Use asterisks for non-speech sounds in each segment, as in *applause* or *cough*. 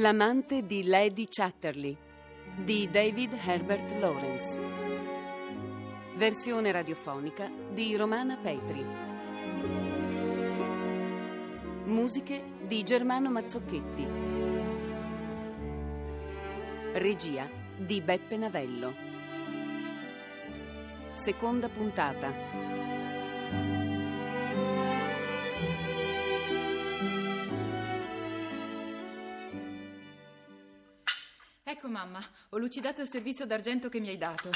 L'amante di Lady Chatterley di David Herbert Lawrence. Versione radiofonica di Romana Petri. Musiche di Germano Mazzocchetti. Regia di Beppe Navello. Seconda puntata. Ecco mamma, ho lucidato il servizio d'argento che mi hai dato.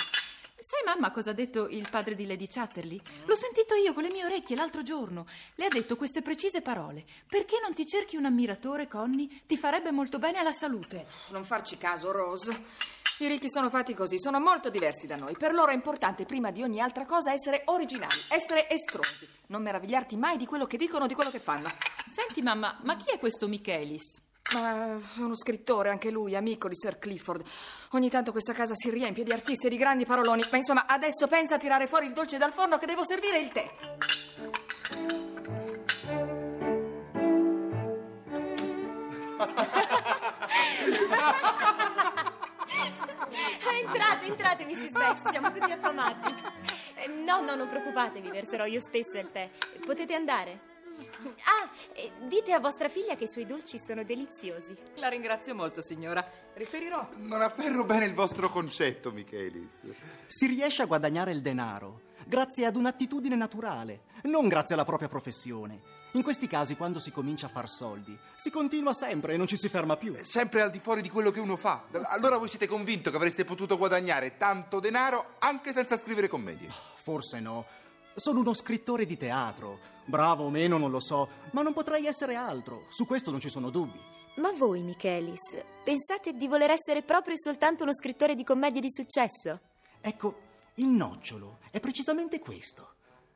Sai mamma cosa ha detto il padre di Lady Chatterley? L'ho sentito io con le mie orecchie l'altro giorno. Le ha detto queste precise parole. Perché non ti cerchi un ammiratore, Connie? Ti farebbe molto bene alla salute. Non farci caso, Rose. I ricchi sono fatti così, sono molto diversi da noi. Per loro è importante, prima di ogni altra cosa, essere originali, essere estrosi. Non meravigliarti mai di quello che dicono o di quello che fanno. Senti mamma, ma chi è questo Michelis? Ma è uno scrittore, anche lui, amico di Sir Clifford. Ogni tanto questa casa si riempie di artisti e di grandi paroloni. Ma insomma, adesso pensa a tirare fuori il dolce dal forno che devo servire il tè. *laughs* entrate, entrate, Mrs. Beck, siamo tutti affamati. Eh, No, no, non preoccupatevi, verserò io stesso il tè. Potete andare. Ah, eh, dite a vostra figlia che i suoi dolci sono deliziosi. La ringrazio molto, signora. Riferirò. Non afferro bene il vostro concetto, Michelis. Si riesce a guadagnare il denaro grazie ad un'attitudine naturale, non grazie alla propria professione. In questi casi, quando si comincia a far soldi, si continua sempre e non ci si ferma più. Sempre al di fuori di quello che uno fa. Allora voi siete convinto che avreste potuto guadagnare tanto denaro anche senza scrivere commedie? Forse no. Sono uno scrittore di teatro. Bravo o meno, non lo so, ma non potrei essere altro. Su questo non ci sono dubbi. Ma voi, Michelis, pensate di voler essere proprio e soltanto uno scrittore di commedie di successo? Ecco, il nocciolo è precisamente questo.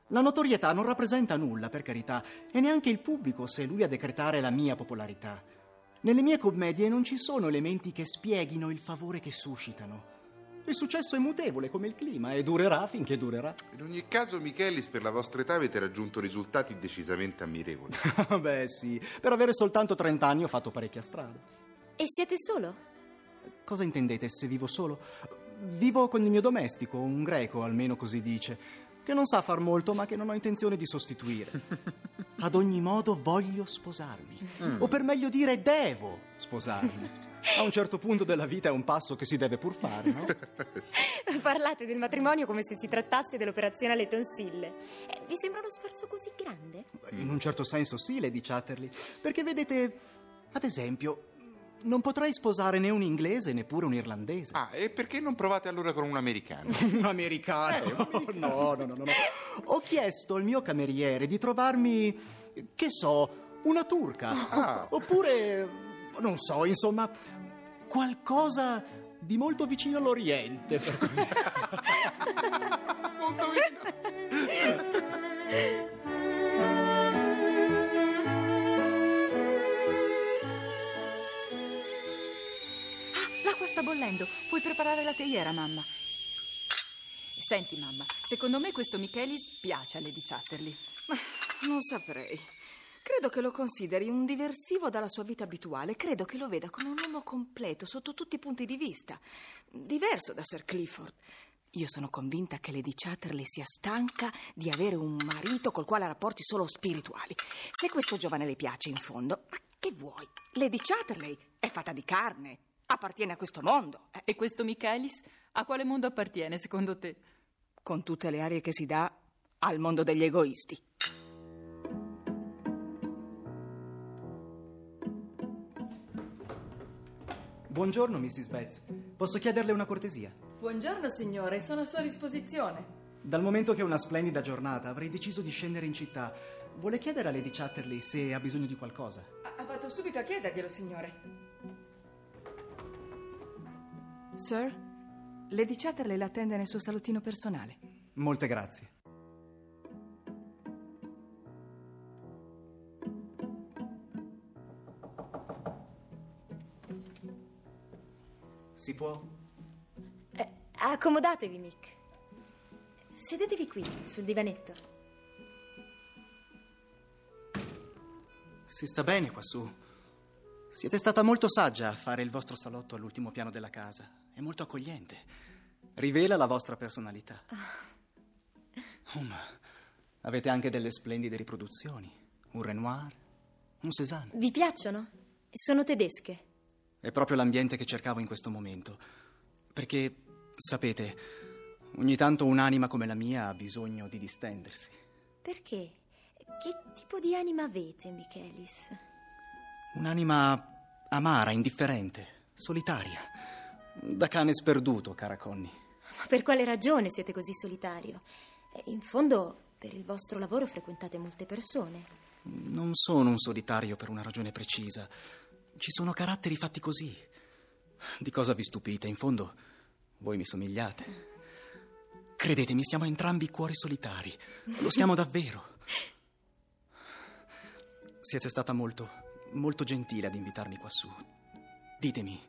La notorietà non rappresenta nulla, per carità, e neanche il pubblico se lui a decretare la mia popolarità. Nelle mie commedie non ci sono elementi che spieghino il favore che suscitano. Il successo è mutevole come il clima e durerà finché durerà. In ogni caso, Michelis, per la vostra età avete raggiunto risultati decisamente ammirevoli. *laughs* Beh, sì, per avere soltanto 30 anni ho fatto parecchia strada. E siete solo? Cosa intendete se vivo solo? Vivo con il mio domestico, un greco, almeno così dice, che non sa far molto ma che non ho intenzione di sostituire. *laughs* Ad ogni modo voglio sposarmi. O per meglio dire, devo sposarmi. A un certo punto della vita è un passo che si deve pur fare, no? *laughs* Parlate del matrimonio come se si trattasse dell'operazione alle tonsille. Eh, vi sembra uno sforzo così grande? In un certo senso sì, Lady Chatterley. Perché vedete, ad esempio, non potrei sposare né un inglese neppure un irlandese. Ah, e perché non provate allora con un americano? *laughs* Un americano? *laughs* No, no, no, no, no. Ho chiesto al mio cameriere di trovarmi, che so, una turca. Ah. Oppure, non so, insomma, qualcosa di molto vicino all'Oriente. per così. *laughs* Molto vicino. L'acqua sta bollendo. Puoi preparare la teiera, mamma. Senti, mamma, secondo me questo Michelis piace a Lady Chatterley. Non saprei. Credo che lo consideri un diversivo dalla sua vita abituale. Credo che lo veda come un uomo completo sotto tutti i punti di vista. Diverso da Sir Clifford. Io sono convinta che Lady Chatterley sia stanca di avere un marito col quale ha rapporti solo spirituali. Se questo giovane le piace in fondo, ma che vuoi? Lady Chatterley è fatta di carne. Appartiene a questo mondo. eh, E questo Michelis a quale mondo appartiene, secondo te? con tutte le arie che si dà al mondo degli egoisti. Buongiorno, Mrs. Betts. Posso chiederle una cortesia? Buongiorno signore, sono a sua disposizione. Dal momento che è una splendida giornata, avrei deciso di scendere in città. Vuole chiedere a Lady Chatterley se ha bisogno di qualcosa? Ha fatto subito a chiederglielo, signore. Sir, Lady Chatterley l'attende nel suo salottino personale. Molte grazie. Si può? Eh, accomodatevi, Mick. Sedetevi qui, sul divanetto. Si sta bene quassù. Siete stata molto saggia a fare il vostro salotto all'ultimo piano della casa. È molto accogliente. Rivela la vostra personalità. Oh, ma avete anche delle splendide riproduzioni. Un Renoir, un Cézanne. Vi piacciono? Sono tedesche. È proprio l'ambiente che cercavo in questo momento. Perché, sapete, ogni tanto un'anima come la mia ha bisogno di distendersi. Perché? Che tipo di anima avete, Michelis? Un'anima amara, indifferente, solitaria. Da cane sperduto, cara Connie. Ma per quale ragione siete così solitario? Eh, In fondo, per il vostro lavoro frequentate molte persone. Non sono un solitario per una ragione precisa. Ci sono caratteri fatti così. Di cosa vi stupite? In fondo, voi mi somigliate. Credetemi, siamo entrambi cuori solitari. Lo siamo davvero. Siete stata molto, molto gentile ad invitarmi quassù. Ditemi,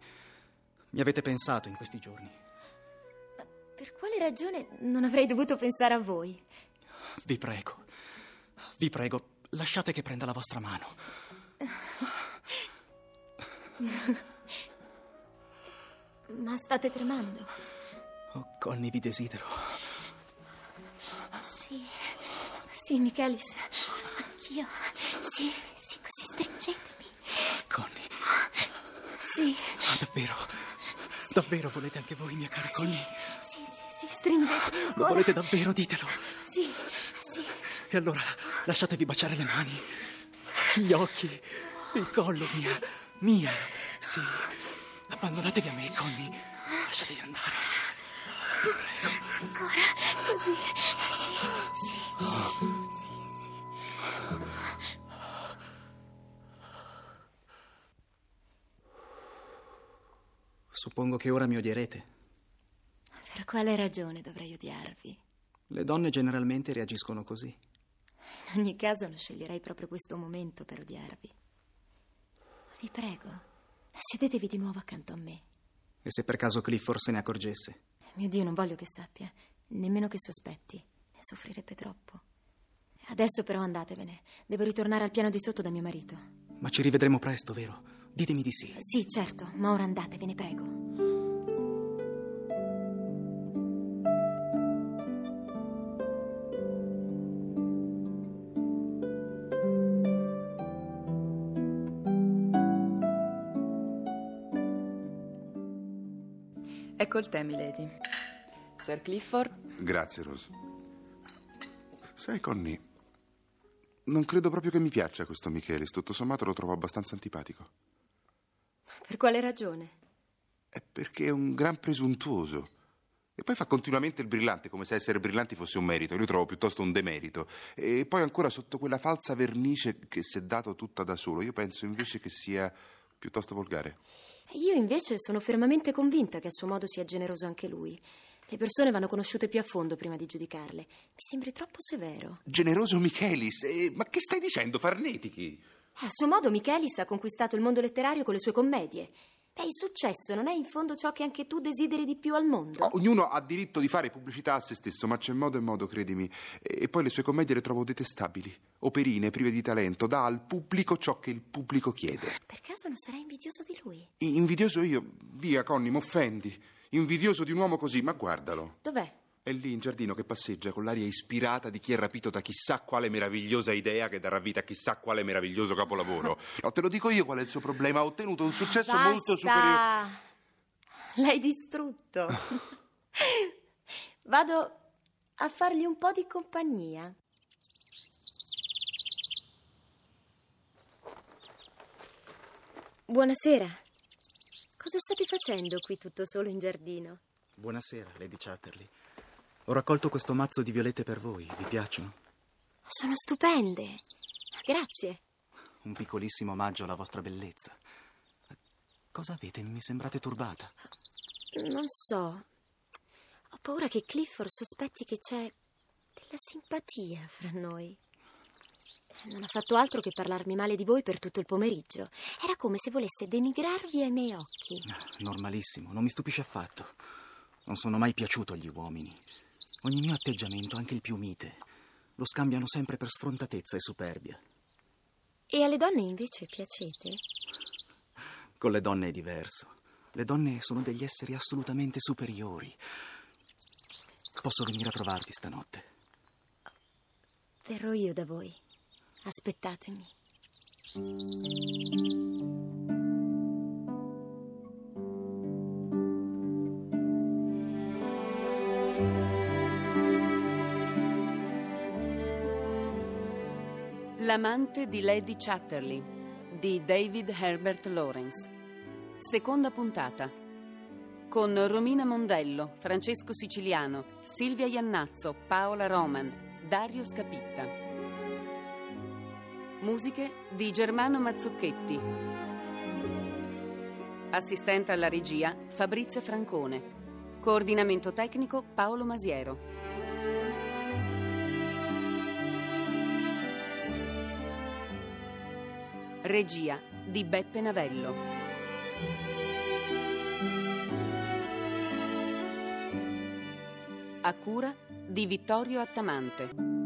mi avete pensato in questi giorni? Per quale ragione non avrei dovuto pensare a voi? Vi prego, vi prego, lasciate che prenda la vostra mano. *laughs* Ma state tremando. Oh, Connie, vi desidero. Sì, sì, Michelis. Anch'io. Sì, sì, così stringetemi. Connie, Sì, ah, davvero, davvero volete anche voi, mia cara Connie? sì, sì, sì, stringetemi. Lo ancora. volete davvero, ditelo. Sì, sì. E allora lasciatevi baciare le mani, gli occhi, il collo, mia, mia. Sì, abbandonatevi a me, Connie. Lasciatevi andare. Ancora, così. Sì, sì, sì, sì, sì. Suppongo che ora mi odierete. Per quale ragione dovrei odiarvi? Le donne generalmente reagiscono così. In ogni caso non sceglierei proprio questo momento per odiarvi. Vi prego, sedetevi di nuovo accanto a me. E se per caso Clifford se ne accorgesse? Mio Dio, non voglio che sappia, nemmeno che sospetti. Ne soffrirebbe troppo. Adesso però andatevene. Devo ritornare al piano di sotto da mio marito. Ma ci rivedremo presto, vero? Ditemi di sì. Sì, certo, ma ora andatevene, prego. Ecco il tè, milady. Sir Clifford, Grazie, Rose. Sai, Connie, non credo proprio che mi piaccia questo Michelis. Tutto sommato lo trovo abbastanza antipatico. Per quale ragione? È perché è un gran presuntuoso. E poi fa continuamente il brillante, come se essere brillanti fosse un merito. Io trovo piuttosto un demerito. E poi ancora sotto quella falsa vernice che si è dato tutta da solo. Io penso invece che sia piuttosto volgare. Io invece sono fermamente convinta che a suo modo sia generoso anche lui. Le persone vanno conosciute più a fondo prima di giudicarle. Mi sembri troppo severo. Generoso Michelis? Eh, ma che stai dicendo, Farnetichi? A suo modo Michelis ha conquistato il mondo letterario con le sue commedie. Beh, il successo non è in fondo ciò che anche tu desideri di più al mondo? Oh, ognuno ha diritto di fare pubblicità a se stesso, ma c'è modo e modo, credimi. E, e poi le sue commedie le trovo detestabili, operine, prive di talento. Dà al pubblico ciò che il pubblico chiede. Per caso non sarai invidioso di lui? I- Invidioso io? Via, Conny, m'offendi. Invidioso di un uomo così, ma guardalo. Dov'è? È lì in giardino che passeggia con l'aria ispirata di chi è rapito da chissà quale meravigliosa idea che darà vita a chissà quale meraviglioso capolavoro. *laughs* No, te lo dico io qual è il suo problema. Ha ottenuto un successo Basta! molto superiore. L'hai distrutto. *laughs* Vado a fargli un po' di compagnia. Buonasera. Cosa state facendo qui tutto solo in giardino? Buonasera, Lady Chatterley. Ho raccolto questo mazzo di violette per voi. Vi piacciono? Sono stupende. Grazie. Un piccolissimo omaggio alla vostra bellezza. Cosa avete? Mi sembrate turbata. Non so. Ho paura che Clifford sospetti che c'è della simpatia fra noi. Non ha fatto altro che parlarmi male di voi per tutto il pomeriggio. Era come se volesse denigrarvi ai miei occhi. Normalissimo, non mi stupisce affatto. Non sono mai piaciuto agli uomini. Ogni mio atteggiamento, anche il più mite, lo scambiano sempre per sfrontatezza e superbia. E alle donne invece piacete? Con le donne è diverso. Le donne sono degli esseri assolutamente superiori. Posso venire a trovarti stanotte? Verrò io da voi. Aspettatemi. L'amante di Lady Chatterley di David Herbert Lawrence. Seconda puntata. Con Romina Mondello, Francesco Siciliano, Silvia Iannazzo, Paola Roman, Dario Scapitta. Musiche di Germano Mazzocchetti. Assistente alla regia Fabrizia Francone. Coordinamento tecnico Paolo Masiero. Regia di Beppe Navello. A cura di Vittorio Attamante.